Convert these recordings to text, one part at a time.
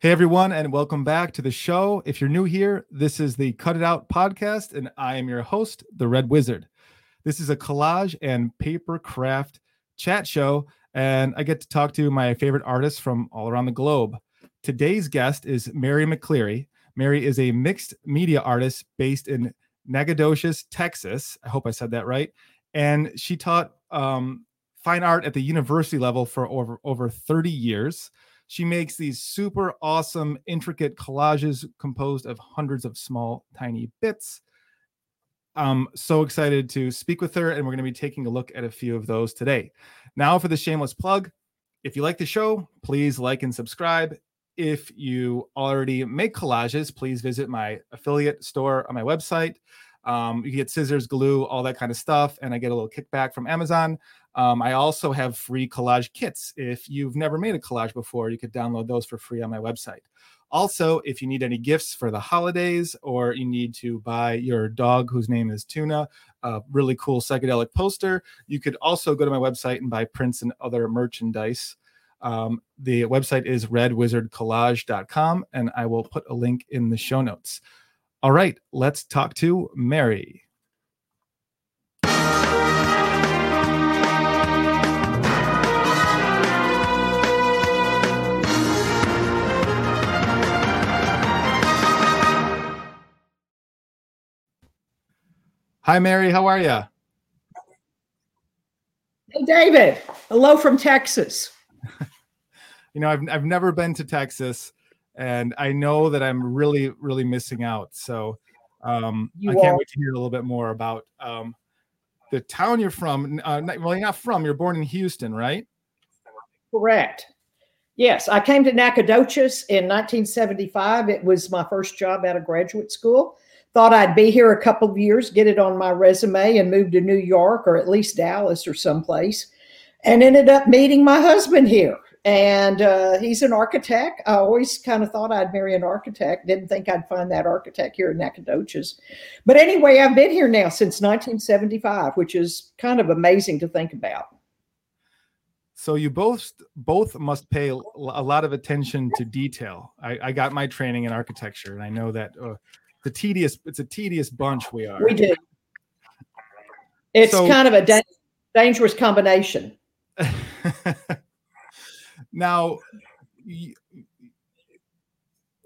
Hey, everyone, and welcome back to the show. If you're new here, this is the Cut It Out podcast, and I am your host, the Red Wizard. This is a collage and paper craft chat show, and I get to talk to my favorite artists from all around the globe. Today's guest is Mary McCleary. Mary is a mixed media artist based in Nacogdoches, Texas. I hope I said that right. And she taught um, fine art at the university level for over, over 30 years. She makes these super awesome, intricate collages composed of hundreds of small, tiny bits. I'm so excited to speak with her, and we're going to be taking a look at a few of those today. Now, for the shameless plug if you like the show, please like and subscribe. If you already make collages, please visit my affiliate store on my website. Um, you get scissors, glue, all that kind of stuff, and I get a little kickback from Amazon. Um, I also have free collage kits. If you've never made a collage before, you could download those for free on my website. Also, if you need any gifts for the holidays or you need to buy your dog, whose name is Tuna, a really cool psychedelic poster, you could also go to my website and buy prints and other merchandise. Um, the website is redwizardcollage.com, and I will put a link in the show notes. All right, let's talk to Mary. Hi, Mary. How are you? Hey, David. Hello from Texas. you know, I've, I've never been to Texas, and I know that I'm really, really missing out. So um, I can't are. wait to hear a little bit more about um, the town you're from. Uh, well, you're not from, you're born in Houston, right? Correct. Yes, I came to Nacogdoches in 1975. It was my first job out of graduate school thought I'd be here a couple of years, get it on my resume, and move to New York or at least Dallas or someplace. And ended up meeting my husband here. And uh, he's an architect. I always kind of thought I'd marry an architect. Didn't think I'd find that architect here in Nacogdoches. But anyway, I've been here now since 1975, which is kind of amazing to think about. So you both both must pay a lot of attention to detail. I, I got my training in architecture, and I know that uh, the tedious it's a tedious bunch we are. We do. It's so, kind of a da- dangerous combination. Now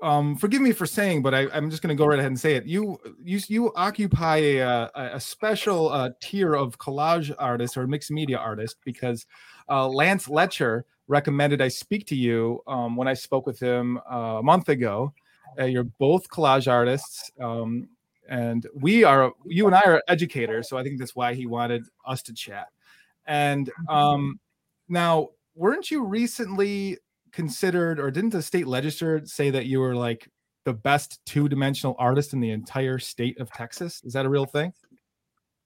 um, forgive me for saying, but I, am just going to go right ahead and say it. You you you occupy a a, a special uh, tier of collage artists or mixed media artist because uh, Lance Letscher recommended I speak to you um, when I spoke with him uh, a month ago, uh, you're both collage artists, um, and we are. You and I are educators, so I think that's why he wanted us to chat. And mm-hmm. um, now, weren't you recently considered, or didn't the state legislature say that you were like the best two-dimensional artist in the entire state of Texas? Is that a real thing?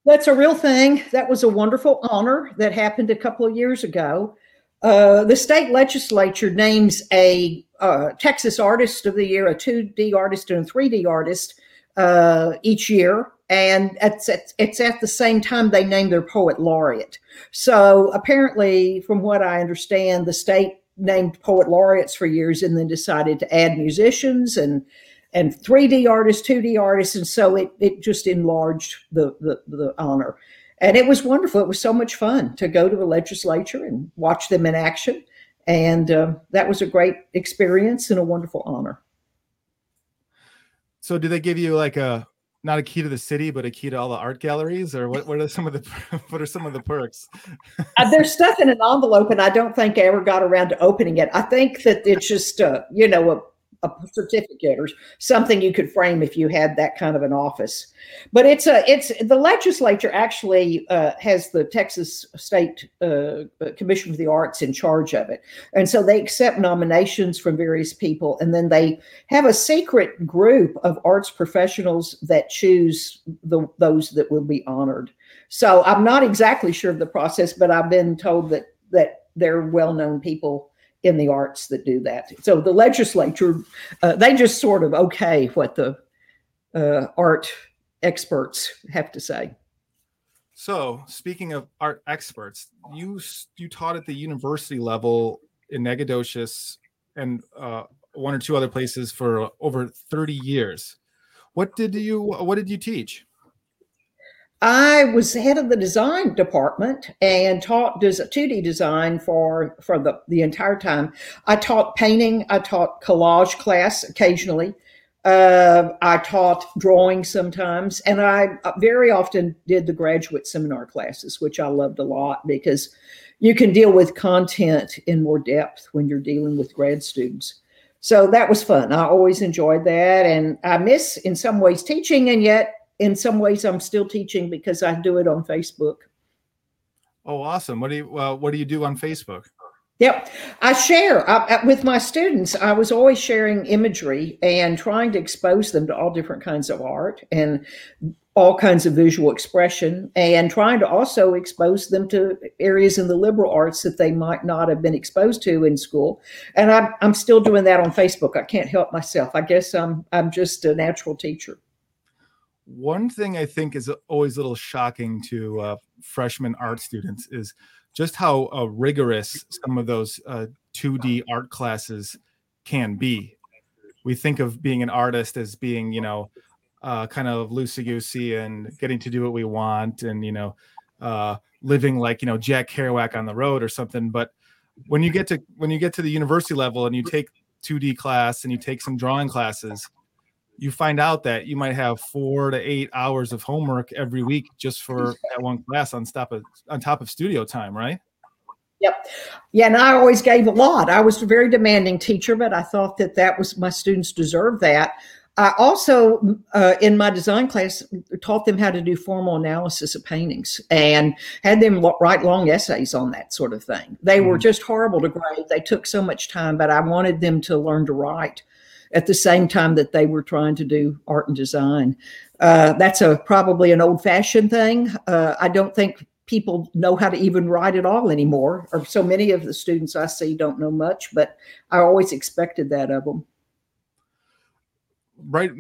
That's a real thing. That was a wonderful honor that happened a couple of years ago. Uh, the state legislature names a uh, Texas Artist of the Year, a 2D artist, and a 3D artist uh, each year. And it's, it's, at the same time they name their poet laureate. So apparently, from what I understand, the state named poet laureates for years and then decided to add musicians and and 3D artists, 2D artists, and so it it just enlarged the the, the honor and it was wonderful. It was so much fun to go to the legislature and watch them in action. And uh, that was a great experience and a wonderful honor. So, do they give you like a not a key to the city, but a key to all the art galleries, or what? What are some of the what are some of the perks? uh, there's stuff in an envelope, and I don't think I ever got around to opening it. I think that it's just uh, you know a certificate or something you could frame if you had that kind of an office. But it's a it's the legislature actually uh, has the Texas State uh, Commission for the Arts in charge of it, and so they accept nominations from various people, and then they have a secret group of arts professionals that choose the those that will be honored. So I'm not exactly sure of the process, but I've been told that that they're well known people in the arts that do that. So the legislature, uh, they just sort of okay what the uh, art experts have to say. So speaking of art experts, you you taught at the university level in Nacogdoches and uh, one or two other places for over 30 years. What did you what did you teach? I was head of the design department and taught 2D design for for the, the entire time. I taught painting, I taught collage class occasionally. Uh, I taught drawing sometimes, and I very often did the graduate seminar classes, which I loved a lot because you can deal with content in more depth when you're dealing with grad students. So that was fun. I always enjoyed that, and I miss in some ways teaching, and yet in some ways I'm still teaching because I do it on Facebook. Oh, awesome! What do you uh, What do you do on Facebook? Yep, I share I, with my students. I was always sharing imagery and trying to expose them to all different kinds of art and all kinds of visual expression, and trying to also expose them to areas in the liberal arts that they might not have been exposed to in school. And I'm I'm still doing that on Facebook. I can't help myself. I guess I'm I'm just a natural teacher one thing I think is always a little shocking to uh, freshman art students is just how uh, rigorous some of those uh, 2D art classes can be. We think of being an artist as being, you know, uh, kind of loosey goosey and getting to do what we want and, you know, uh, living like, you know, Jack Kerouac on the road or something. But when you get to when you get to the university level and you take 2D class and you take some drawing classes, you find out that you might have four to eight hours of homework every week just for that one class on top of on top of studio time, right? Yep. Yeah, and I always gave a lot. I was a very demanding teacher, but I thought that that was my students deserved that. I also, uh, in my design class, taught them how to do formal analysis of paintings and had them write long essays on that sort of thing. They mm-hmm. were just horrible to grade. They took so much time, but I wanted them to learn to write at the same time that they were trying to do art and design. Uh, that's a probably an old fashioned thing. Uh, I don't think people know how to even write at all anymore, or so many of the students I see don't know much. But I always expected that of them. Right.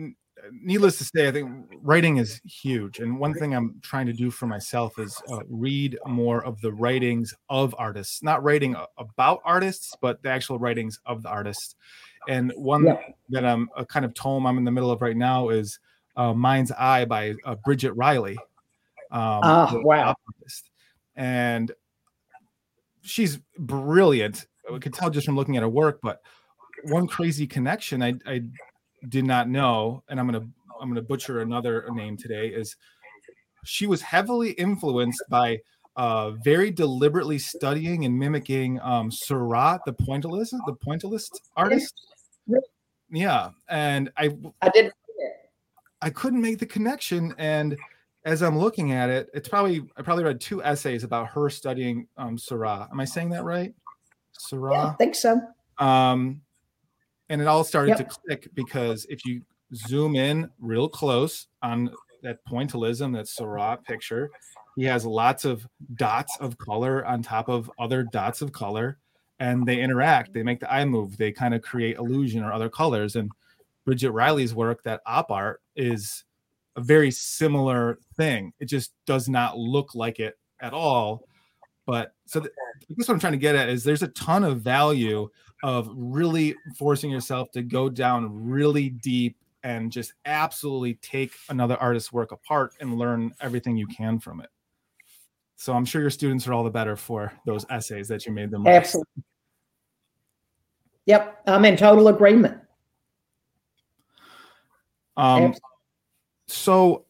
Needless to say, I think writing is huge. And one thing I'm trying to do for myself is uh, read more of the writings of artists, not writing about artists, but the actual writings of the artists. And one yeah. that I'm a kind of tome I'm in the middle of right now is uh, Mind's Eye by uh, Bridget Riley. Um, oh, wow. And she's brilliant. We could tell just from looking at her work, but one crazy connection I, I did not know, and I'm gonna I'm gonna butcher another name today, is she was heavily influenced by uh, very deliberately studying and mimicking um, Seurat, the pointillist, the pointillist artist. Yeah, and I I didn't I couldn't make the connection, and as I'm looking at it, it's probably I probably read two essays about her studying um, Seurat. Am I saying that right? Seurat. Yeah, I think so. Um, and it all started yep. to click because if you zoom in real close on that pointillism, that Seurat picture, he has lots of dots of color on top of other dots of color and they interact. They make the eye move. They kind of create illusion or other colors. And Bridget Riley's work, that op art, is a very similar thing. It just does not look like it at all. But so th- what I'm trying to get at is there's a ton of value of really forcing yourself to go down really deep and just absolutely take another artist's work apart and learn everything you can from it. So I'm sure your students are all the better for those essays that you made them. Absolutely. Yep, I'm in total agreement. Um, so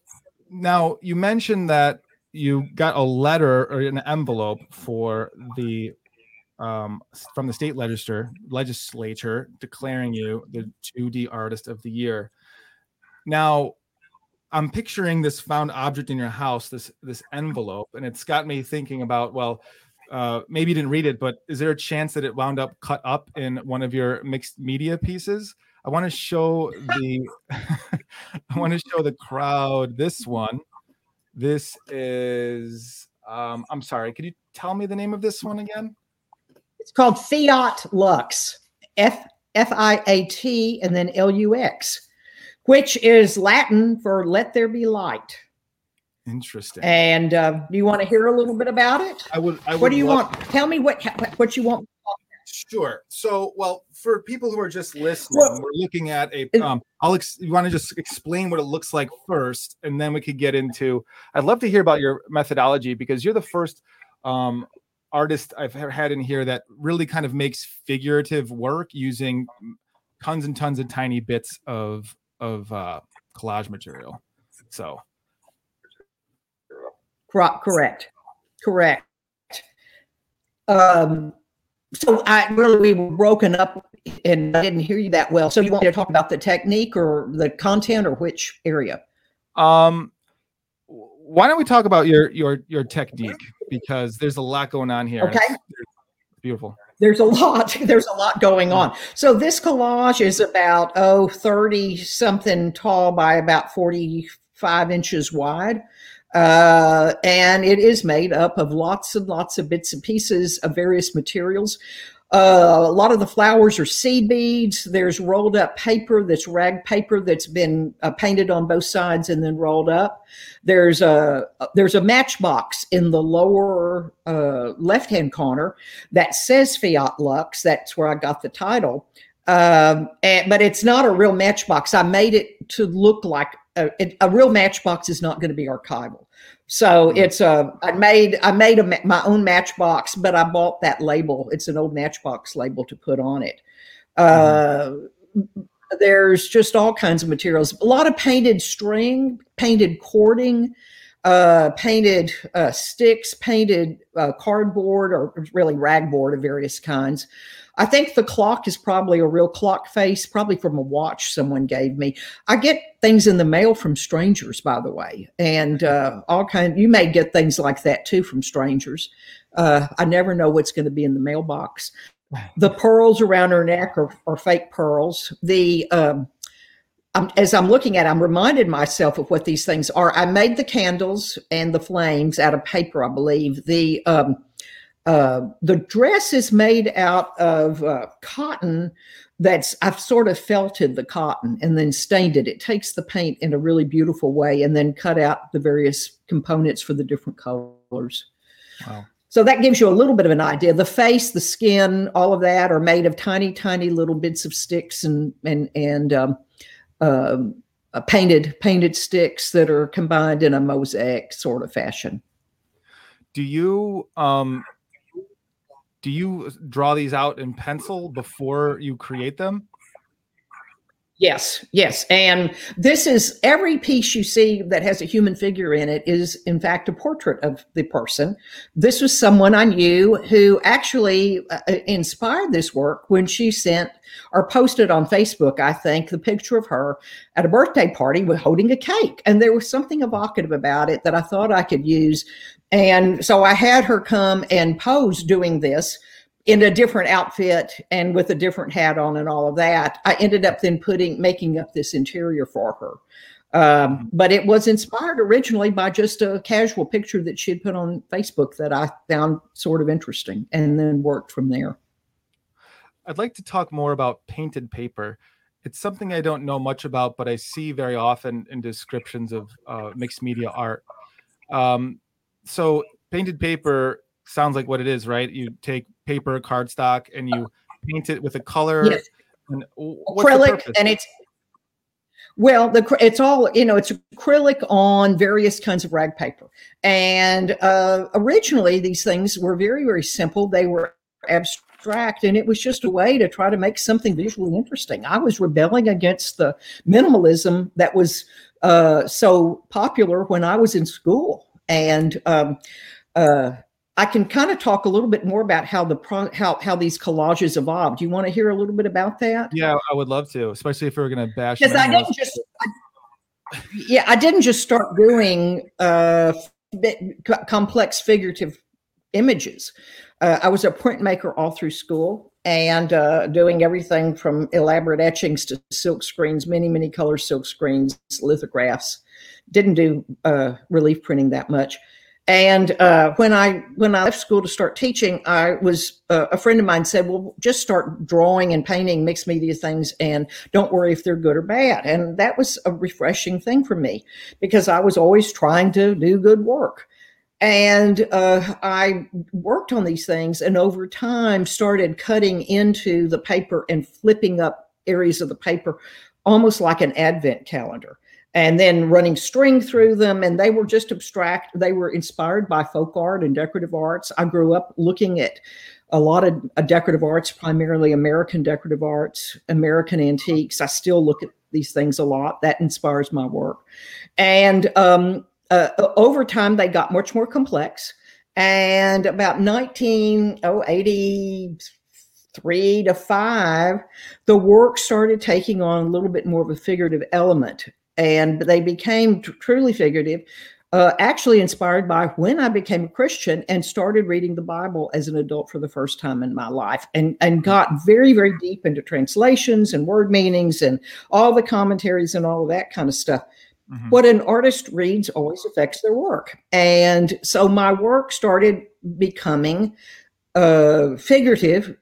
now you mentioned that you got a letter or an envelope for the um, from the state legislature legislature declaring you the 2D artist of the year. Now, I'm picturing this found object in your house, this this envelope, and it's got me thinking about well, uh, maybe you didn't read it, but is there a chance that it wound up cut up in one of your mixed media pieces? I want to show the I want to show the crowd this one. This is um, I'm sorry, could you tell me the name of this one again? It's called Fiat Lux. F F I A T and then L U X which is Latin for let there be light. Interesting. And uh, do you want to hear a little bit about it? I would. I would what do you want? Tell me what what you want. Sure. So, well, for people who are just listening, well, we're looking at a. Um, I'll. Ex- you want to just explain what it looks like first, and then we could get into. I'd love to hear about your methodology because you're the first um, artist I've had in here that really kind of makes figurative work using tons and tons of tiny bits of of uh, collage material. So, correct, correct. Um, so I really we were broken up and I didn't hear you that well. So you want me to talk about the technique or the content or which area? Um, why don't we talk about your your your technique because there's a lot going on here. Okay. Beautiful. There's a lot. There's a lot going on. So this collage is about oh 30 something tall by about 45 inches wide. Uh, and it is made up of lots and lots of bits and pieces of various materials. Uh, a lot of the flowers are seed beads. There's rolled up paper that's rag paper that's been uh, painted on both sides and then rolled up. There's a there's a matchbox in the lower uh, left hand corner that says Fiat Lux. That's where I got the title. Um, and, but it's not a real matchbox. I made it to look like a, a real matchbox is not going to be archival. So mm-hmm. it's a I made I made a, my own Matchbox, but I bought that label. It's an old Matchbox label to put on it. Mm-hmm. Uh, there's just all kinds of materials. A lot of painted string, painted cording, uh, painted uh, sticks, painted uh, cardboard, or really ragboard of various kinds. I think the clock is probably a real clock face, probably from a watch someone gave me. I get things in the mail from strangers, by the way, and uh, all kind. You may get things like that too from strangers. Uh, I never know what's going to be in the mailbox. The pearls around her neck are, are fake pearls. The um, I'm, as I'm looking at, it, I'm reminded myself of what these things are. I made the candles and the flames out of paper, I believe. The um, uh, the dress is made out of uh, cotton that's I've sort of felted the cotton and then stained it. It takes the paint in a really beautiful way and then cut out the various components for the different colors. Wow. So that gives you a little bit of an idea. The face, the skin, all of that are made of tiny, tiny little bits of sticks and and and um, uh, painted painted sticks that are combined in a mosaic sort of fashion. Do you um, do you uh, draw these out in pencil before you create them? Yes, yes. And this is every piece you see that has a human figure in it is, in fact, a portrait of the person. This was someone I knew who actually uh, uh, inspired this work when she sent or posted on Facebook, I think, the picture of her at a birthday party with holding a cake. And there was something evocative about it that I thought I could use. And so I had her come and pose doing this in a different outfit and with a different hat on and all of that. I ended up then putting making up this interior for her. Um, but it was inspired originally by just a casual picture that she had put on Facebook that I found sort of interesting and then worked from there. I'd like to talk more about painted paper. It's something I don't know much about, but I see very often in descriptions of uh, mixed media art. Um, so, painted paper sounds like what it is, right? You take paper cardstock and you paint it with a color. Yes. And acrylic, and it's well, the it's all you know. It's acrylic on various kinds of rag paper, and uh, originally these things were very very simple. They were abstract, and it was just a way to try to make something visually interesting. I was rebelling against the minimalism that was uh, so popular when I was in school, and um, uh, I can kind of talk a little bit more about how the pro- how how these collages evolved. Do you want to hear a little bit about that? Yeah, I would love to, especially if we are going to bash. Because I didn't just, I, yeah, I didn't just start doing uh, complex figurative images. Uh, I was a printmaker all through school and uh, doing everything from elaborate etchings to silk screens, many many color silk screens, lithographs. Didn't do uh, relief printing that much and uh, when I when I left school to start teaching, I was uh, a friend of mine said, "Well, just start drawing and painting mixed media things, and don't worry if they're good or bad." And that was a refreshing thing for me because I was always trying to do good work. and uh, I worked on these things, and over time started cutting into the paper and flipping up areas of the paper, almost like an advent calendar and then running string through them and they were just abstract they were inspired by folk art and decorative arts. I grew up looking at a lot of uh, decorative arts primarily american decorative arts american antiques. I still look at these things a lot. That inspires my work. And um, uh, over time they got much more complex. And about 1983 to 5 the work started taking on a little bit more of a figurative element and they became t- truly figurative. Uh, actually, inspired by when I became a Christian and started reading the Bible as an adult for the first time in my life, and and got very very deep into translations and word meanings and all the commentaries and all of that kind of stuff. Mm-hmm. What an artist reads always affects their work, and so my work started becoming uh, figurative,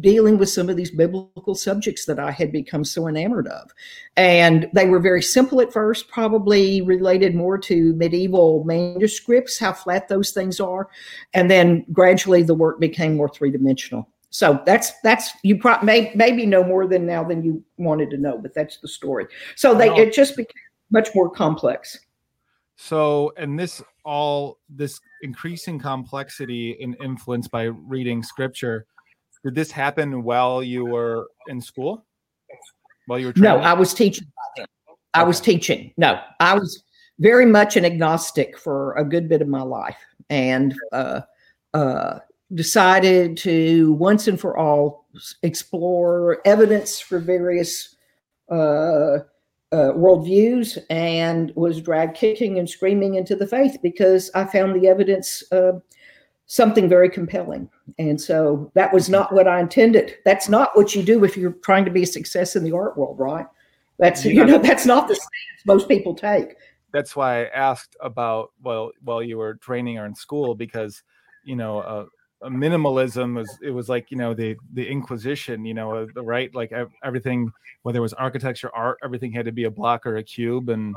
dealing with some of these biblical subjects that I had become so enamored of. And they were very simple at first, probably related more to medieval manuscripts, how flat those things are. And then gradually the work became more three dimensional. So that's that's you pro- may, maybe know more than now than you wanted to know, but that's the story. So they it just became much more complex. So, and this all this increasing complexity and influence by reading scripture, did this happen while you were in school? While you were training? no, I was teaching. I was teaching. No, I was very much an agnostic for a good bit of my life, and uh, uh, decided to once and for all explore evidence for various uh, uh, worldviews and was dragged kicking and screaming into the faith because I found the evidence uh, something very compelling. And so that was not what I intended. That's not what you do if you're trying to be a success in the art world, right? That's you, you know that's not the stance most people take. That's why I asked about well while you were training or in school because you know uh, minimalism was it was like you know the the inquisition you know the right? Like everything whether it was architecture art everything had to be a block or a cube and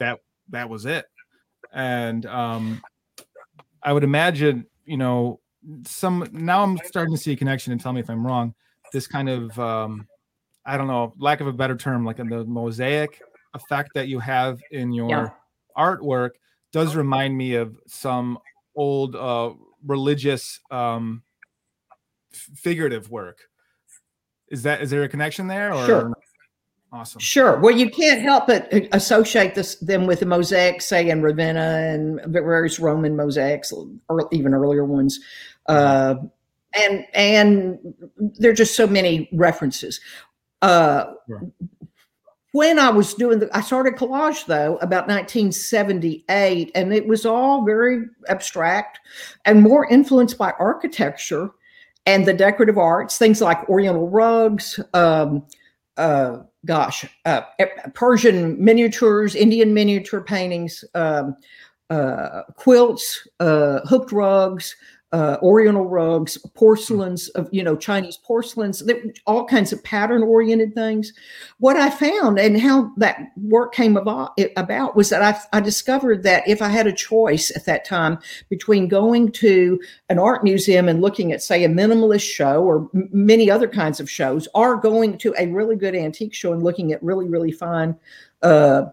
that that was it. And um i would imagine you know some now i'm starting to see a connection and tell me if i'm wrong this kind of um i don't know lack of a better term like in the mosaic effect that you have in your yeah. artwork does remind me of some old uh religious um figurative work. Is that is there a connection there or? Sure. awesome. Sure. Well you can't help but associate this them with the mosaics say in ravenna and various roman mosaics or even earlier ones. Uh and and there are just so many references. Uh sure when I was doing the, I started collage though about 1978, and it was all very abstract and more influenced by architecture and the decorative arts, things like Oriental rugs, um, uh, gosh, uh, Persian miniatures, Indian miniature paintings, um, uh, quilts, uh, hooked rugs, uh, oriental rugs, porcelains of you know Chinese porcelains, all kinds of pattern oriented things. What I found and how that work came about, about was that I, I, discovered that if I had a choice at that time between going to an art museum and looking at say a minimalist show or m- many other kinds of shows, or going to a really good antique show and looking at really really fine. Uh,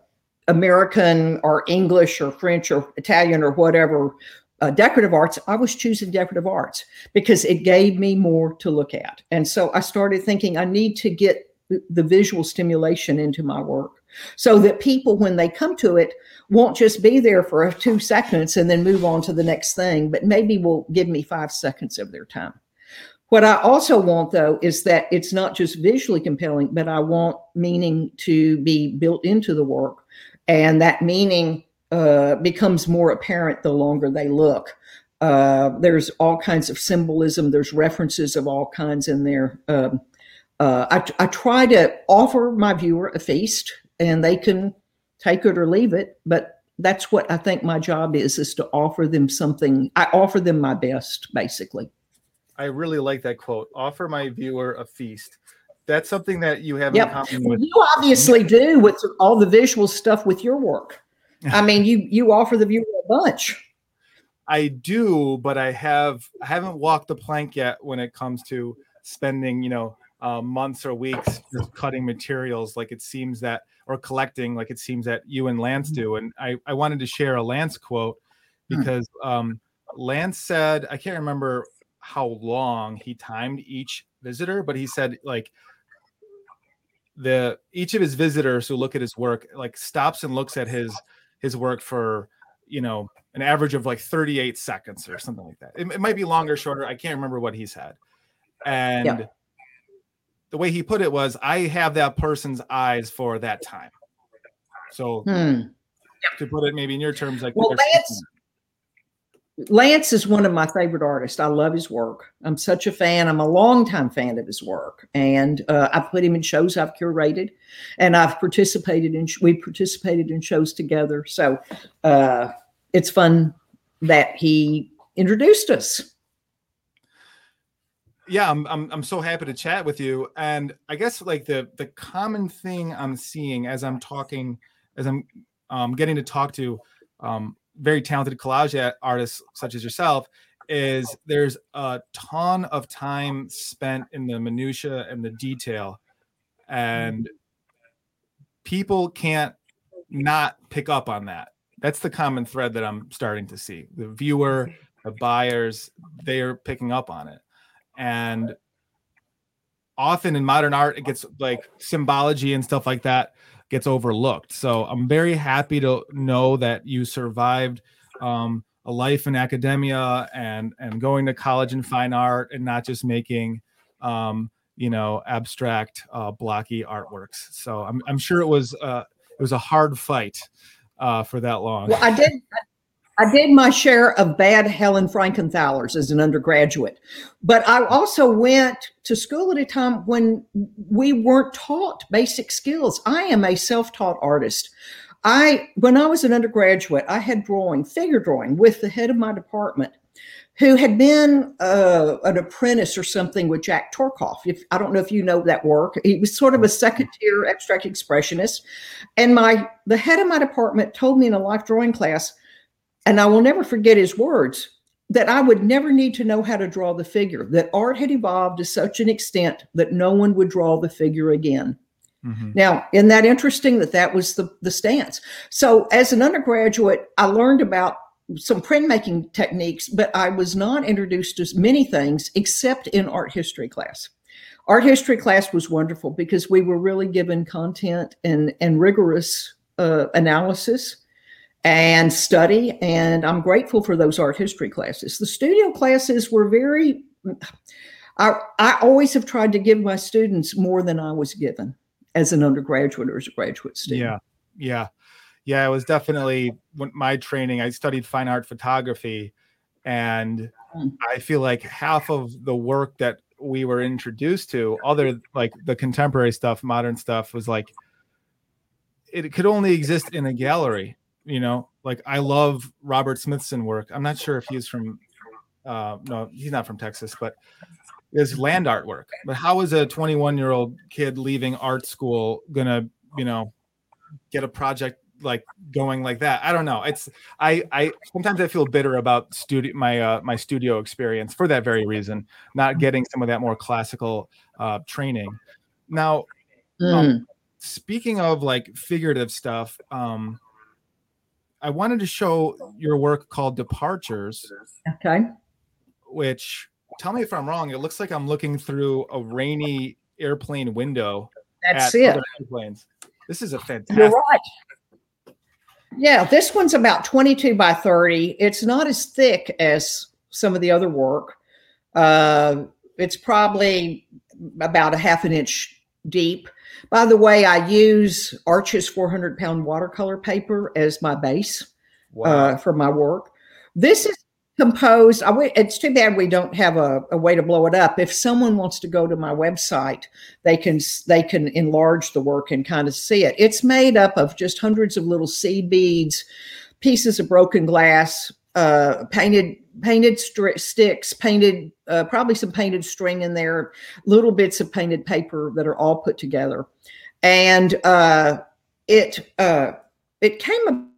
American or English or French or Italian or whatever uh, decorative arts, I was choosing decorative arts because it gave me more to look at. And so I started thinking I need to get the visual stimulation into my work so that people, when they come to it, won't just be there for two seconds and then move on to the next thing, but maybe will give me five seconds of their time. What I also want, though, is that it's not just visually compelling, but I want meaning to be built into the work. And that meaning uh, becomes more apparent the longer they look. Uh, there's all kinds of symbolism. There's references of all kinds in there. Um, uh, I, I, try to offer my viewer a feast, and they can take it or leave it. But that's what I think my job is: is to offer them something. I offer them my best, basically. I really like that quote. Offer my viewer a feast. That's something that you have yep. in common with. You obviously do with all the visual stuff with your work. I mean, you you offer the viewer a bunch. I do, but I have I haven't walked the plank yet when it comes to spending, you know, uh, months or weeks just cutting materials like it seems that or collecting like it seems that you and Lance mm-hmm. do. And I, I wanted to share a Lance quote hmm. because um, Lance said, I can't remember how long he timed each visitor, but he said like the each of his visitors who look at his work like stops and looks at his his work for you know an average of like 38 seconds or something like that. It, it might be longer, shorter. I can't remember what he said. And yeah. the way he put it was, I have that person's eyes for that time. So hmm. to put it maybe in your terms, like well, Lance, Lance is one of my favorite artists. I love his work. I'm such a fan. I'm a longtime fan of his work, and uh, I've put him in shows I've curated, and I've participated in. We participated in shows together. So uh, it's fun that he introduced us yeah I'm, I'm i'm so happy to chat with you and i guess like the the common thing i'm seeing as i'm talking as i'm um, getting to talk to um, very talented collage artists such as yourself is there's a ton of time spent in the minutia and the detail. And mm-hmm. people can't not pick up on that. That's the common thread that i'm starting to see. The viewer the buyers they're picking up on it. And often in modern art it gets like symbology and stuff like that gets overlooked. So i'm very happy to know that you survived um, a life in academia and and going to college in fine art and not just making um, you know abstract uh, blocky artworks. So i'm, I'm sure it was uh, it was a hard fight uh, for that long. Well i did I did my share of bad Helen Frankenthalers as an undergraduate, but I also went to school at a time when we weren't taught basic skills. I am a self-taught artist. I, when I was an undergraduate, I had drawing, figure drawing with the head of my department who had been uh, an apprentice or something with Jack Tworkov. If I don't know if you know that work, he was sort of a second tier abstract expressionist. And my the head of my department told me in a life drawing class, and I will never forget his words that I would never need to know how to draw the figure, that art had evolved to such an extent that no one would draw the figure again. Mm-hmm. Now, isn't that interesting that that was the, the stance? So, as an undergraduate, I learned about some printmaking techniques, but I was not introduced to many things except in art history class. Art history class was wonderful because we were really given content and, and rigorous uh, analysis and study. And I'm grateful for those art history classes. The studio classes were very, I, I always have tried to give my students more than I was given as an undergraduate or as a graduate student. Yeah. Yeah. Yeah. It was definitely my training. I studied fine art photography. And mm. I feel like half of the work that we were introduced to, other like the contemporary stuff, modern stuff, was like, it could only exist in a gallery you know like i love robert smithson work. I'm not sure if he's from uh no he's not from texas but his land art work but how is a 21 year old kid leaving art school gonna you know get a project like going like that? I don't know. It's i i sometimes i feel bitter about studio my uh my studio experience for that very reason not getting some of that more classical uh training. Now mm. um, speaking of like figurative stuff um I wanted to show your work called Departures. Okay. Which tell me if I'm wrong. It looks like I'm looking through a rainy airplane window. That's it. Airplanes. This is a fantastic. You're right. Yeah, this one's about 22 by 30. It's not as thick as some of the other work. Uh, it's probably about a half an inch deep. By the way, I use Arches 400 pound watercolor paper as my base uh, wow. uh, for my work. This is composed. I, it's too bad we don't have a, a, way to blow it up. If someone wants to go to my website, they can they can enlarge the work and kind of see it. It's made up of just hundreds of little seed beads, pieces of broken glass, uh, painted painted sticks, painted uh, probably some painted string in there, little bits of painted paper that are all put together, and uh, it uh, it came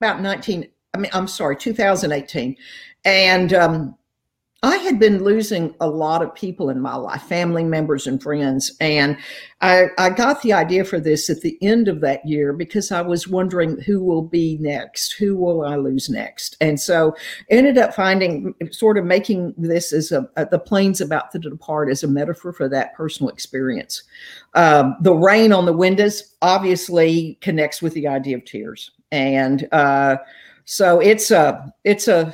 about 19 I mean, I'm sorry, 2018. And um, I had been losing a lot of people in my life, family members and friends. And I, I, got the idea for this at the end of that year because I was wondering who will be next? Who will I lose next? And so ended up finding sort of making this as a, a the planes about to depart as a metaphor for that personal experience. Um, the rain on the windows obviously connects with the idea of tears. And uh, so it's a, it's a,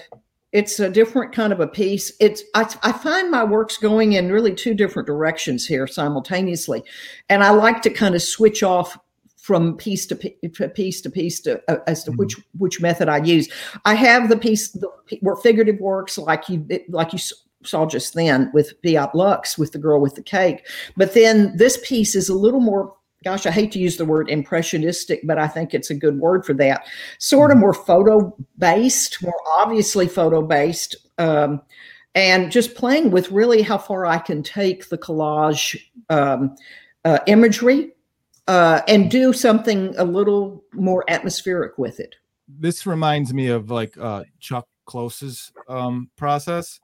it's a different kind of a piece. It's I, I, find my works going in really two different directions here simultaneously, and I like to kind of switch off from piece to piece to piece to uh, as to mm-hmm. which which method I use. I have the piece the, where figurative works like you like you saw just then with Fiat Lux with the girl with the cake, but then this piece is a little more gosh, I hate to use the word impressionistic, but I think it's a good word for that. Sort of mm-hmm. more photo based, more obviously photo based, um, and just playing with really how far I can take the collage um, uh, imagery uh, and do something a little more atmospheric with it. This reminds me of like uh, Chuck Close's um, process,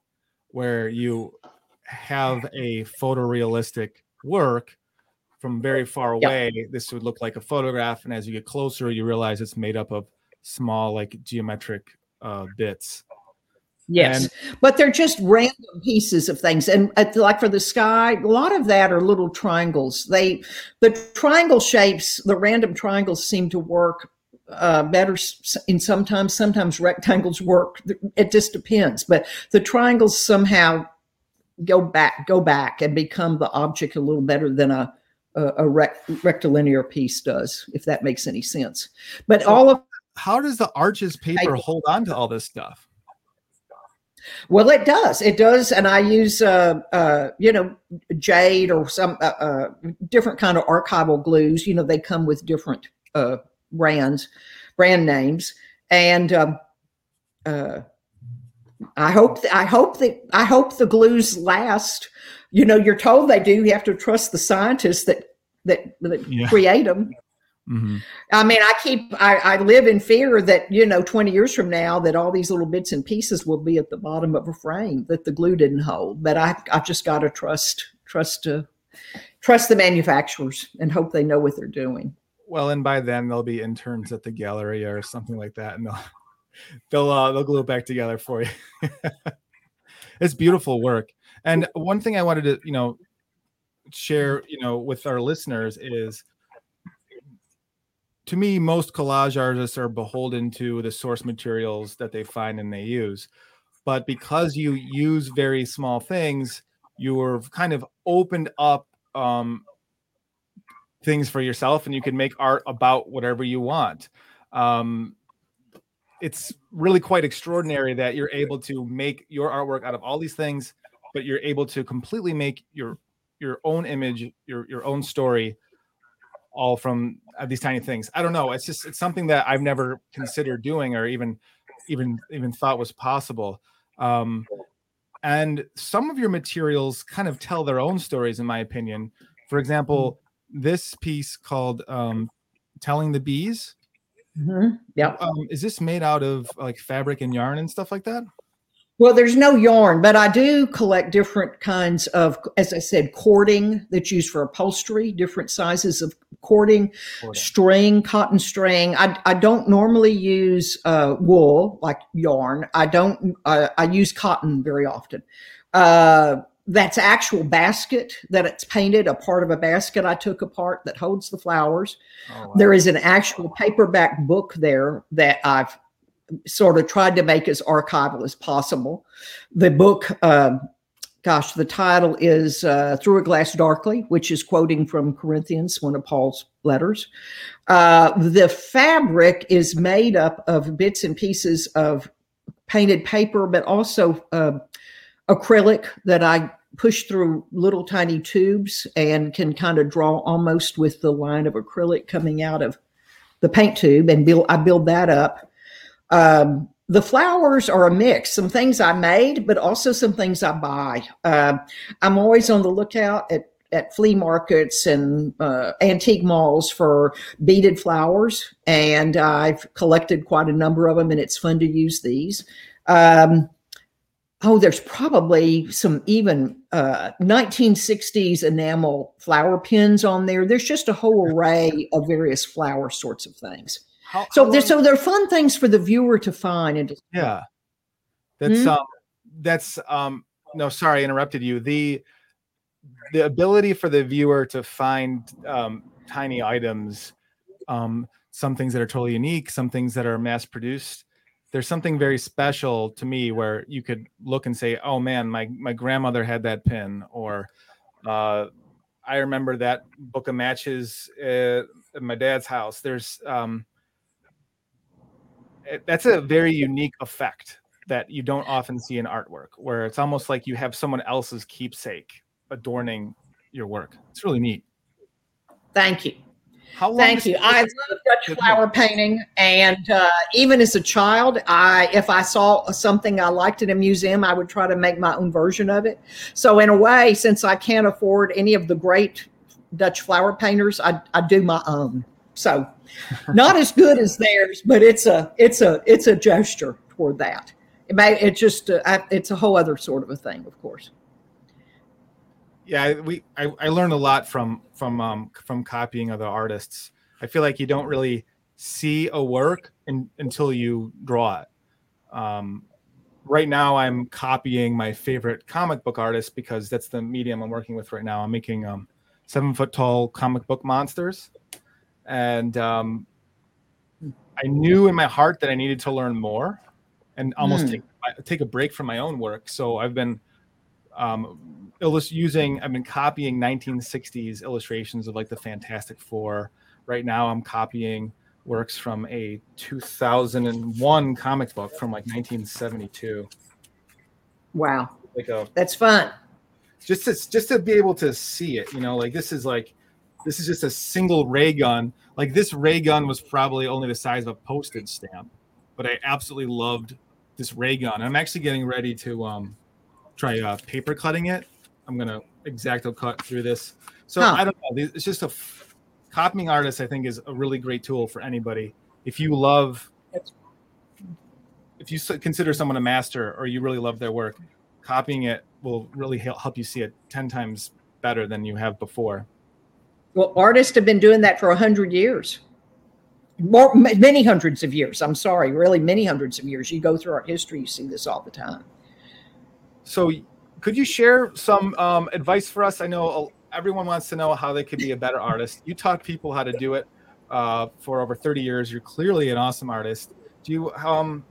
where you have a photorealistic work from very far away, yep. this would look like a photograph, and as you get closer, you realize it's made up of small, like geometric uh, bits. Yes, and, but they're just random pieces of things, and uh, like for the sky, a lot of that are little triangles. They, the triangle shapes, the random triangles seem to work uh, better in sometimes. Sometimes rectangles work. It just depends, but the triangles somehow go back, go back, and become the object a little better than a a, a rect, rectilinear piece does, if that makes any sense. But so all of how does the Arches paper I, hold on to all this stuff? Well, it does. It does, and I use uh, uh, you know jade or some uh, uh different kind of archival glues. You know, they come with different uh, brands, brand names, and um, uh, I hope th- I hope that I hope the glues last you know, you're told they do. You have to trust the scientists that that, that yeah. create them. Mm-hmm. I mean, I keep, I, I live in fear that, you know, 20 years from now, that all these little bits and pieces will be at the bottom of a frame that the glue didn't hold. But I, I just got to trust, trust, uh, trust the manufacturers and hope they know what they're doing. Well, and by then there'll be interns at the gallery or something like that, and they'll, they'll, uh, they'll glue it back together for you. it's beautiful work. And one thing I wanted to, you know, share, you know, with our listeners is to me, most collage artists are beholden to the source materials that they find and they use. But because you use very small things, you're kind of opened up um, things for yourself and you can make art about whatever you want. Um, it's really quite extraordinary that you're able to make your artwork out of all these things but you're able to completely make your your own image, your your own story, all from uh, these tiny things. I don't know. It's just it's something that I've never considered doing or even even even thought was possible. Um, and some of your materials kind of tell their own stories, in my opinion. For example, this piece called um, "Telling the Bees." Mm-hmm. Yeah. Um, is this made out of like fabric and yarn and stuff like that? Well, there's no yarn, but I do collect different kinds of, as I said, cording that's used for upholstery, different sizes of cording, cording. string, cotton string. I, I don't normally use uh, wool like yarn. I don't, uh, I use cotton very often. Uh, that's actual basket that it's painted a part of a basket I took apart that holds the flowers. Oh, wow. There is an actual paperback book there that I've sort of tried to make as archival as possible. The book, uh, gosh, the title is uh, Through a Glass Darkly, which is quoting from Corinthians, one of Paul's letters. Uh, the fabric is made up of bits and pieces of painted paper, but also uh, acrylic that I push through little tiny tubes and can kind of draw almost with the line of acrylic coming out of the paint tube and build I build that up um, the flowers are a mix, some things I made, but also some things I buy. Uh, I'm always on the lookout at at flea markets and uh, antique malls for beaded flowers, and I've collected quite a number of them, and it's fun to use these. Um, oh, there's probably some even uh, 1960s enamel flower pins on there. There's just a whole array of various flower sorts of things. How, so, how so they're fun things for the viewer to find and yeah, that's hmm? um, that's um, no, sorry, I interrupted you. The the ability for the viewer to find um, tiny items, um, some things that are totally unique, some things that are mass produced there's something very special to me where you could look and say, "Oh man, my my grandmother had that pin," or uh, "I remember that book of matches at my dad's house." There's um, that's a very unique effect that you don't often see in artwork, where it's almost like you have someone else's keepsake adorning your work. It's really neat. Thank you. Thank you. I love Dutch flower painting, and uh, even as a child, I if I saw something I liked in a museum, I would try to make my own version of it. So, in a way, since I can't afford any of the great Dutch flower painters, I, I do my own. So, not as good as theirs, but it's a it's a it's a gesture toward that. It may it just uh, it's a whole other sort of a thing, of course. Yeah we I, I learned a lot from from um from copying other artists. I feel like you don't really see a work in, until you draw it. Um right now i'm copying my favorite comic book artist because that's the medium i'm working with right now. I'm making um seven foot tall comic book monsters and um i knew in my heart that i needed to learn more and almost mm. take take a break from my own work so i've been um illust- using I've been copying 1960s illustrations of like the Fantastic Four. Right now, I'm copying works from a 2001 comic book from like 1972. Wow, like a that's fun. Just to just to be able to see it, you know, like this is like this is just a single ray gun. Like this ray gun was probably only the size of a postage stamp, but I absolutely loved this ray gun. I'm actually getting ready to um, try uh, paper cutting it I'm gonna exacto cut through this. So huh. I don't know. It's just a f- copying artist. I think is a really great tool for anybody. If you love, if you consider someone a master or you really love their work, copying it will really help you see it ten times better than you have before. Well, artists have been doing that for a hundred years. More, many hundreds of years. I'm sorry, really many hundreds of years. You go through art history, you see this all the time. So could you share some um, advice for us? I know everyone wants to know how they could be a better artist. You taught people how to do it uh, for over 30 years. You're clearly an awesome artist. Do you um,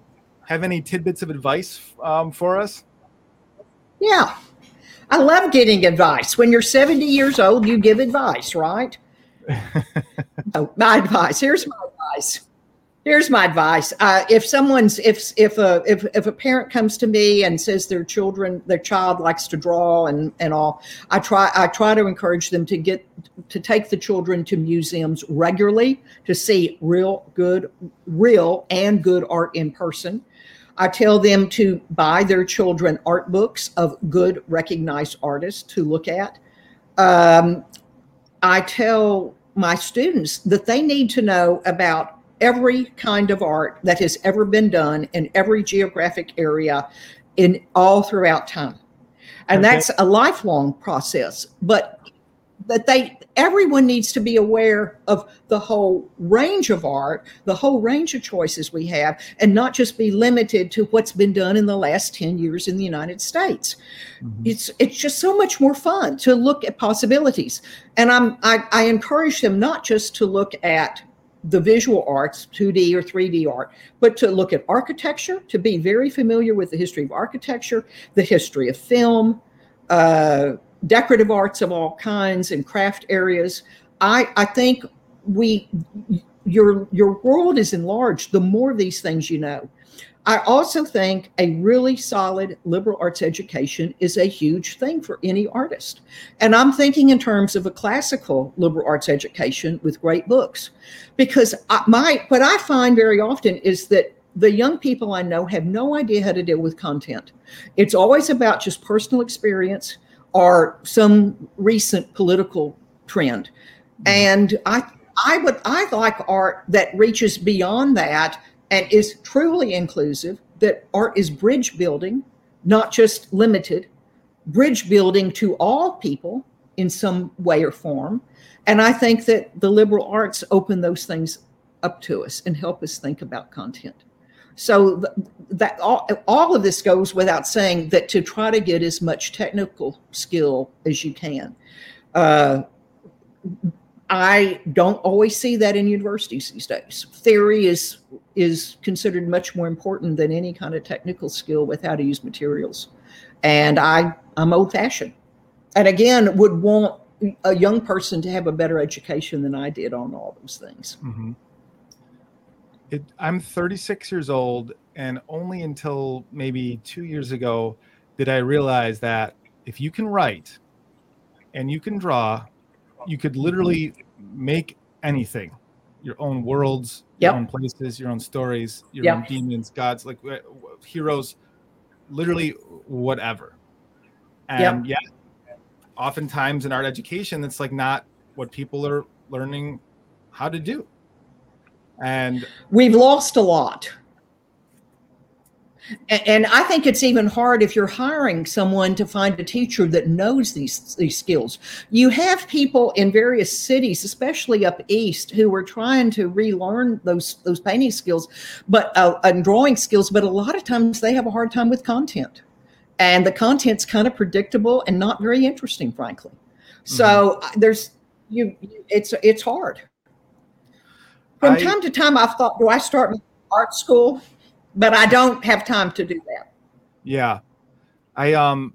have any tidbits of advice um, for us? Yeah. I love getting advice. When you're 70 years old, you give advice, right? oh, my advice. Here's my advice Here's my advice: uh, if someone's if if a if, if a parent comes to me and says their children their child likes to draw and and all, I try I try to encourage them to get to take the children to museums regularly to see real good real and good art in person. I tell them to buy their children art books of good recognized artists to look at. Um, I tell my students that they need to know about every kind of art that has ever been done in every geographic area in all throughout time. And okay. that's a lifelong process. But that they everyone needs to be aware of the whole range of art, the whole range of choices we have, and not just be limited to what's been done in the last 10 years in the United States. Mm-hmm. It's it's just so much more fun to look at possibilities. And I'm I, I encourage them not just to look at the visual arts, 2D or 3D art, but to look at architecture, to be very familiar with the history of architecture, the history of film, uh, decorative arts of all kinds, and craft areas. I, I think we your your world is enlarged the more of these things you know. I also think a really solid liberal arts education is a huge thing for any artist. And I'm thinking in terms of a classical liberal arts education with great books. Because I, my what I find very often is that the young people I know have no idea how to deal with content. It's always about just personal experience or some recent political trend. Mm-hmm. And I I would I like art that reaches beyond that and is truly inclusive, that art is bridge building, not just limited, bridge building to all people in some way or form. And I think that the liberal arts open those things up to us and help us think about content. So that all, all of this goes without saying that to try to get as much technical skill as you can. Uh, I don't always see that in universities these days. Theory is is considered much more important than any kind of technical skill with how to use materials. And I I'm old fashioned, and again would want a young person to have a better education than I did on all those things. Mm-hmm. It, I'm 36 years old, and only until maybe two years ago did I realize that if you can write and you can draw, you could literally make anything your own worlds, yep. your own places, your own stories, your yep. own demons, gods, like uh, heroes, literally whatever. And yep. yeah, oftentimes in art education, that's like not what people are learning how to do. And we've lost a lot. And I think it's even hard if you're hiring someone to find a teacher that knows these these skills. You have people in various cities, especially up east, who are trying to relearn those those painting skills, but uh, and drawing skills. But a lot of times they have a hard time with content, and the content's kind of predictable and not very interesting, frankly. So mm-hmm. there's you, it's it's hard. From I, time to time, I've thought, do I start art school? But I don't have time to do that. Yeah, I um,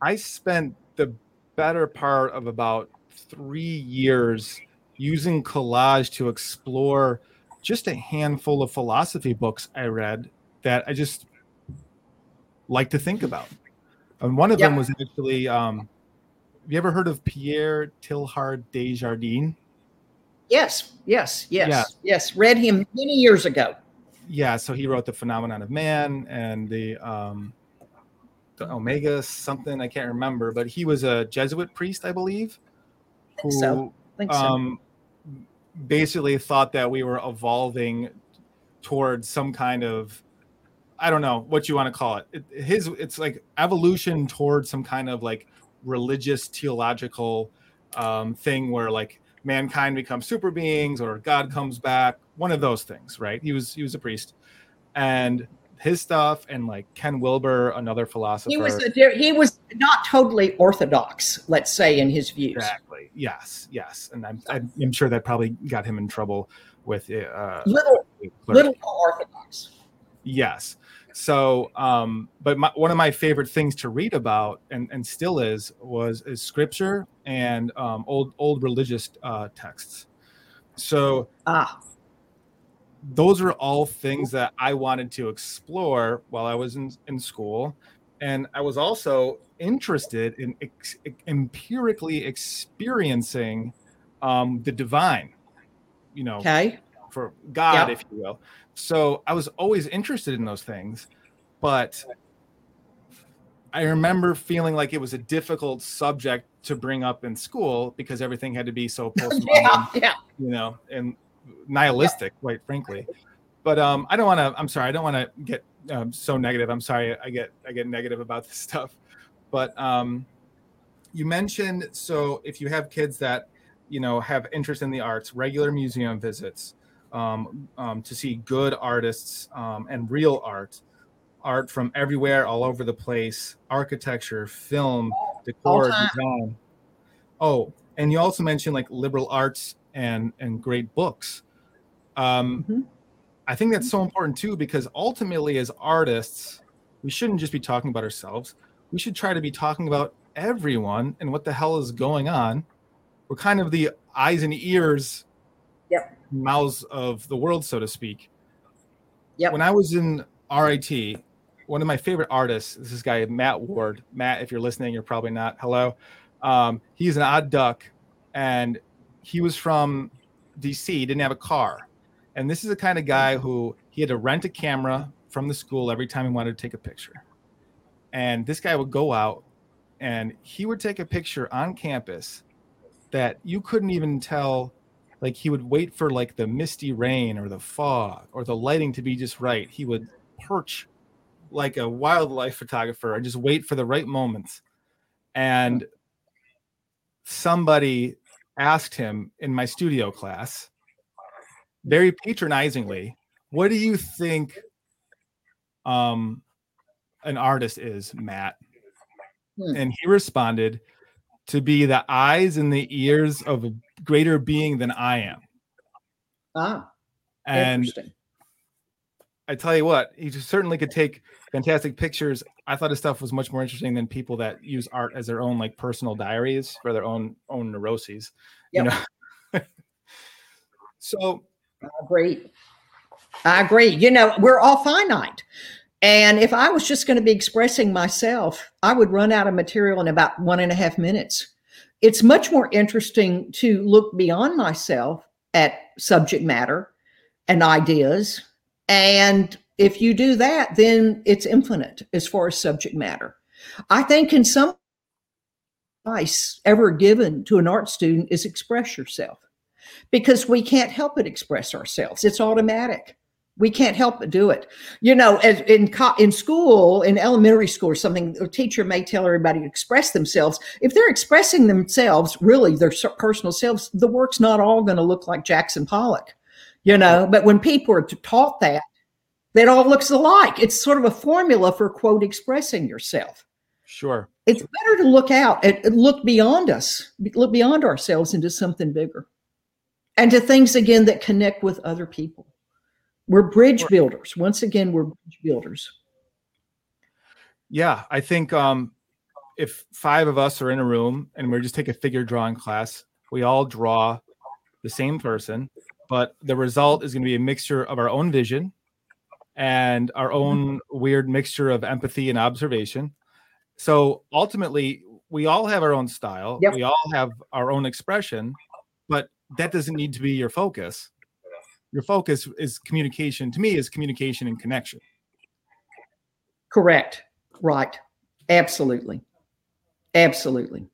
I spent the better part of about three years using collage to explore just a handful of philosophy books I read that I just like to think about. And one of yep. them was actually, um, have you ever heard of Pierre Teilhard de? Yes, yes, yes, yeah. yes. Read him many years ago. Yeah, so he wrote the Phenomenon of Man and the um, the Omega something I can't remember, but he was a Jesuit priest, I believe, who I so. I um, so. basically thought that we were evolving towards some kind of I don't know what you want to call it. it. His it's like evolution towards some kind of like religious theological um, thing where like mankind becomes super beings or God comes back, one of those things, right? He was he was a priest, and his stuff and like Ken Wilber, another philosopher. He was a, he was not totally orthodox, let's say, in his views. Exactly. Yes. Yes. And I'm I'm sure that probably got him in trouble with uh, little little orthodox. Yes. So, um, but my, one of my favorite things to read about, and, and still is, was is scripture and um, old old religious uh, texts. So, ah, those are all things that I wanted to explore while I was in, in school, and I was also interested in ex- empirically experiencing um, the divine. You know, okay. For God, yep. if you will so I was always interested in those things, but I remember feeling like it was a difficult subject to bring up in school because everything had to be so postmodern, yeah, yeah. you know, and nihilistic, yeah. quite frankly. But um, I don't want to. I'm sorry. I don't want to get um, so negative. I'm sorry. I get I get negative about this stuff. But um, you mentioned so if you have kids that you know have interest in the arts, regular museum visits, um, um, to see good artists um, and real art, art from everywhere, all over the place, architecture, film, decor, design. Oh, and you also mentioned like liberal arts and and great books. Um, mm-hmm. I think that's so important too because ultimately, as artists, we shouldn't just be talking about ourselves. We should try to be talking about everyone and what the hell is going on. We're kind of the eyes and ears yep mouths of the world, so to speak. Yeah. When I was in RIT, one of my favorite artists is this guy Matt Ward. Matt, if you're listening, you're probably not. Hello. Um, he's an odd duck, and he was from DC. he Didn't have a car, and this is the kind of guy who he had to rent a camera from the school every time he wanted to take a picture. And this guy would go out and he would take a picture on campus that you couldn't even tell like he would wait for like the misty rain or the fog or the lighting to be just right. He would perch like a wildlife photographer and just wait for the right moments. And somebody asked him in my studio class very patronizingly what do you think um an artist is matt? Hmm. and he responded to be the eyes and the ears of a greater being than i am Ah, and interesting. I tell you what, he just certainly could take fantastic pictures. I thought his stuff was much more interesting than people that use art as their own like personal diaries for their own own neuroses. You know. so I agree. I agree. You know, we're all finite. And if I was just going to be expressing myself, I would run out of material in about one and a half minutes. It's much more interesting to look beyond myself at subject matter and ideas. And if you do that, then it's infinite as far as subject matter. I think in some advice ever given to an art student is express yourself because we can't help but express ourselves. It's automatic. We can't help but do it. You know, as in co- in school, in elementary school or something, a teacher may tell everybody to express themselves. If they're expressing themselves, really their personal selves, the work's not all going to look like Jackson Pollock. You know, but when people are taught that, that all looks alike. It's sort of a formula for quote expressing yourself sure. it's better to look out and and look beyond us, look beyond ourselves into something bigger and to things again that connect with other people. We're bridge builders. Once again, we're bridge builders. Yeah, I think um if five of us are in a room and we're just take a figure drawing class, we all draw the same person, but the result is going to be a mixture of our own vision and our own weird mixture of empathy and observation. So ultimately, we all have our own style. Yep. We all have our own expression, but that doesn't need to be your focus. Your focus is communication. To me, is communication and connection. Correct. Right. Absolutely. Absolutely.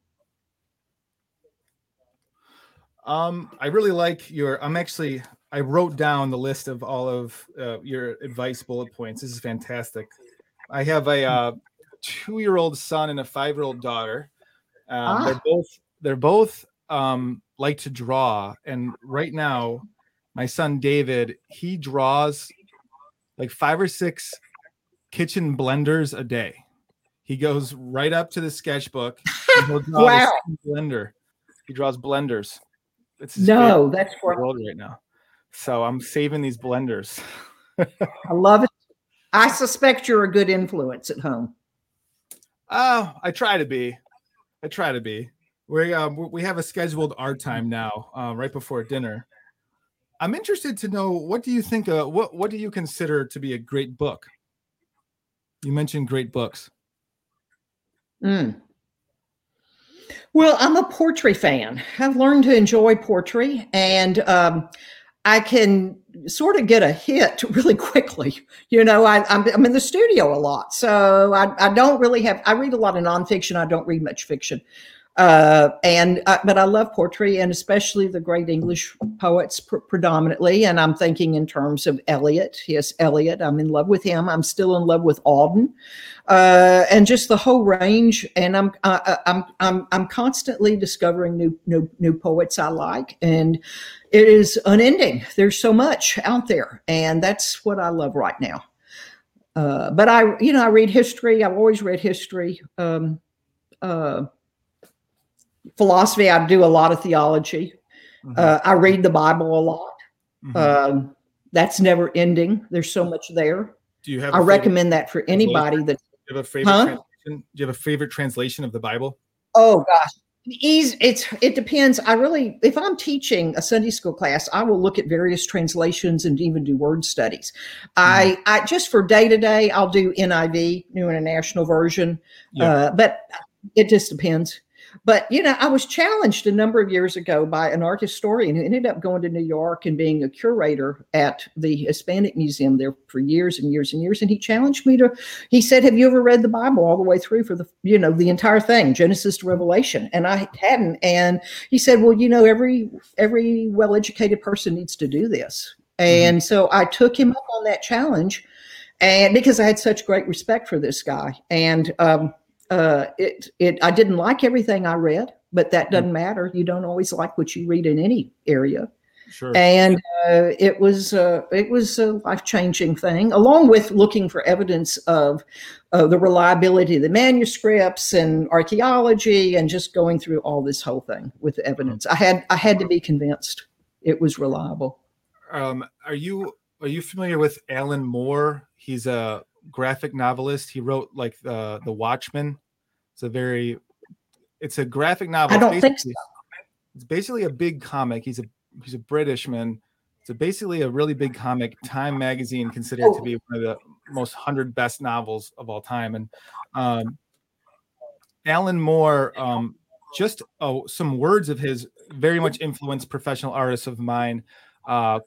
Um, I really like your. I'm actually. I wrote down the list of all of uh, your advice bullet points. This is fantastic. I have a uh, two-year-old son and a five-year-old daughter. Um, They're Ah. both. They're both um, like to draw, and right now, my son David he draws like five or six kitchen blenders a day. He goes right up to the sketchbook. and he'll draw this Wow. blender. He draws blenders. It's No, that's great. world right now. So I'm saving these blenders. I love it. I suspect you're a good influence at home. Oh, I try to be. I try to be. We um we have a scheduled art time now, uh, right before dinner. I'm interested to know what do you think? Uh, what what do you consider to be a great book? You mentioned great books. Mm. Well, I'm a poetry fan. I've learned to enjoy poetry, and um, I can sort of get a hit really quickly. You know, I, I'm, I'm in the studio a lot, so I, I don't really have. I read a lot of nonfiction. I don't read much fiction, uh, and uh, but I love poetry, and especially the great English poets pr- predominantly. And I'm thinking in terms of Eliot. Yes, Eliot. I'm in love with him. I'm still in love with Auden uh, and just the whole range. And I'm uh, I'm I'm I'm constantly discovering new new new poets I like, and it is unending. There's so much out there, and that's what I love right now. Uh, but I, you know, I read history. I've always read history. Um, uh, philosophy. I do a lot of theology. Mhm, Uh, I read the Bible a lot. mhm. Um, that's never ending. There's so much there. do you have? I recommend that for anybody that Do you have a favorite Huh? translation? Do you have a favorite translation of the Bible? Oh gosh. Easy, it's it depends. I really if I'm teaching a Sunday school class, I will look at various translations and even do word studies. I I just for day to day, I'll do NIV, New International Version. Yeah. Uh, but it just depends. But you know, I was challenged a number of years ago by an art historian who ended up going to New York and being a curator at the Hispanic Museum there for years and years and years. And he challenged me to. He said, "Have you ever read the Bible all the way through for the you know the entire thing, Genesis to Revelation?" And I hadn't. And he said, "Well, you know, every every well-educated person needs to do this." And mm-hmm. so I took him up on that challenge, and because I had such great respect for this guy, and um, uh, it it I didn't like everything I read, but that doesn't mm. matter. You don't always like what you read in any area. Sure. And uh, it was uh, it was a life changing thing, along with looking for evidence of uh, the reliability of the manuscripts and archaeology, and just going through all this whole thing with evidence. I had I had to be convinced it was reliable. Um, are you are you familiar with Alan Moore? He's a graphic novelist. He wrote like the the Watchmen. It's a very it's a graphic novel. I don't think so. It's basically a big comic. He's a he's a Britishman. It's a basically a really big comic. Time magazine considered oh. to be one of the most hundred best novels of all time. And um, Alan Moore, um, just oh, some words of his very much influenced professional artists of mine. Uh,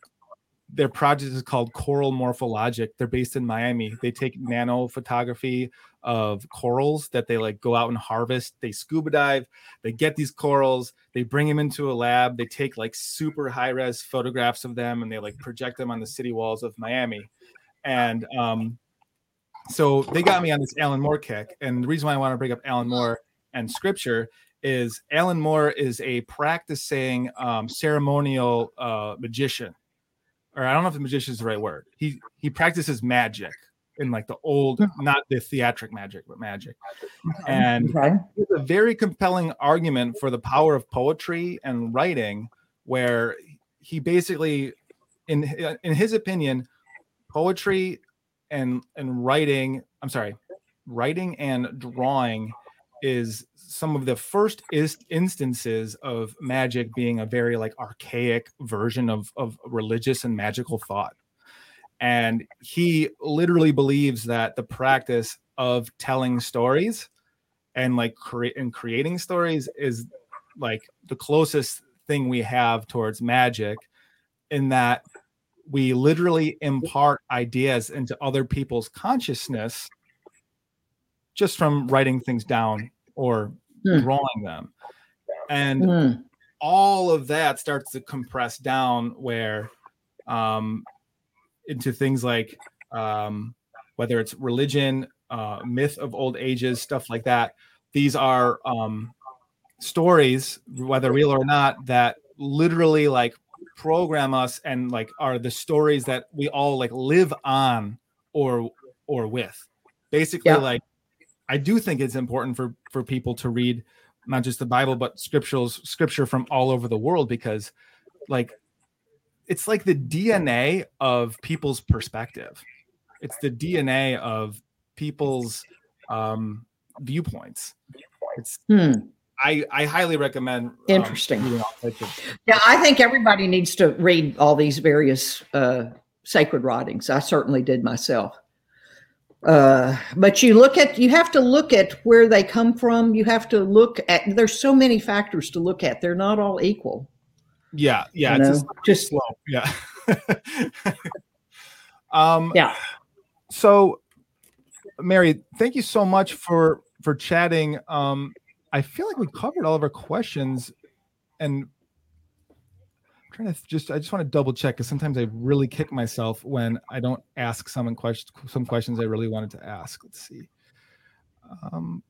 their project is called Coral Morphologic. They're based in Miami. They take nano photography of corals that they like go out and harvest. They scuba dive, they get these corals, they bring them into a lab, they take like super high res photographs of them and they like project them on the city walls of Miami. And um, so they got me on this Alan Moore kick. And the reason why I want to bring up Alan Moore and scripture is Alan Moore is a practicing um, ceremonial uh, magician or I don't know if the magician is the right word. He he practices magic in like the old, hmm. not the theatric magic, but magic. And okay. it's a very compelling argument for the power of poetry and writing, where he basically, in in his opinion, poetry and and writing. I'm sorry, writing and drawing is some of the first is instances of magic being a very like archaic version of of religious and magical thought. And he literally believes that the practice of telling stories and like create and creating stories is like the closest thing we have towards magic in that we literally impart ideas into other people's consciousness just from writing things down or mm. drawing them. And mm. all of that starts to compress down where um, into things like um, whether it's religion, uh, myth of old ages, stuff like that. These are um, stories, whether real or not, that literally like program us and like are the stories that we all like live on or or with. Basically, yeah. like I do think it's important for for people to read not just the Bible but scriptural scripture from all over the world because like it's like the DNA of people's perspective. It's the DNA of people's um, viewpoints. It's hmm. I, I highly recommend. Um, Interesting. Um, yeah, I think everybody needs to read all these various uh, sacred writings. I certainly did myself. Uh, but you look at you have to look at where they come from. You have to look at there's so many factors to look at. They're not all equal. Yeah, yeah, you it's just slow. Yeah. um yeah. So Mary, thank you so much for for chatting. Um I feel like we covered all of our questions and trying to just I just want to double check because sometimes I really kick myself when I don't ask some questions some questions I really wanted to ask. Let's see. Um,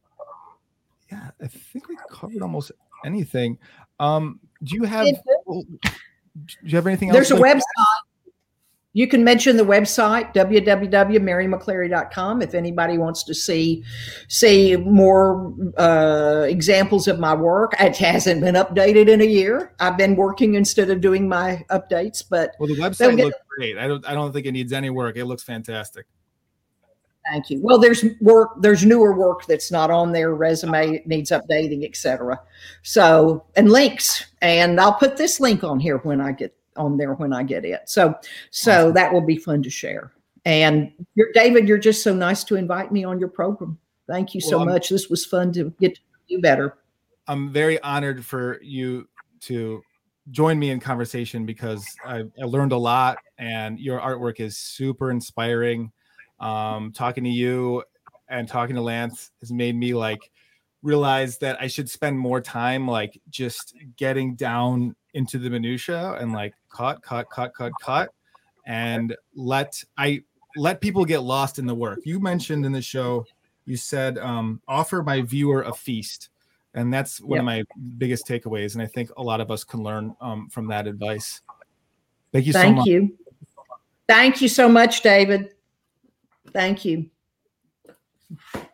yeah, I think we covered almost anything. Um, do you have do you have anything else? There's a website you can mention the website www.marymccleary.com if anybody wants to see see more uh, examples of my work. It hasn't been updated in a year. I've been working instead of doing my updates, but well, the website get, looks great. I don't I don't think it needs any work. It looks fantastic. Thank you. Well, there's work, there's newer work that's not on their resume, needs updating, etc. So, and links, and I'll put this link on here when I get on there when I get it. So so awesome. that will be fun to share. And you're, David, you're just so nice to invite me on your program. Thank you so well, much. This was fun to get to know you better. I'm very honored for you to join me in conversation because I, I learned a lot and your artwork is super inspiring. Um, talking to you and talking to Lance has made me like realize that I should spend more time like just getting down into the minutia and like cut, cut, cut, cut, cut, and let I let people get lost in the work. You mentioned in the show, you said um, offer my viewer a feast, and that's one of my biggest takeaways. And I think a lot of us can learn um, from that advice. Thank you. So much. Thank so you. Thank you so much, David. Thank you.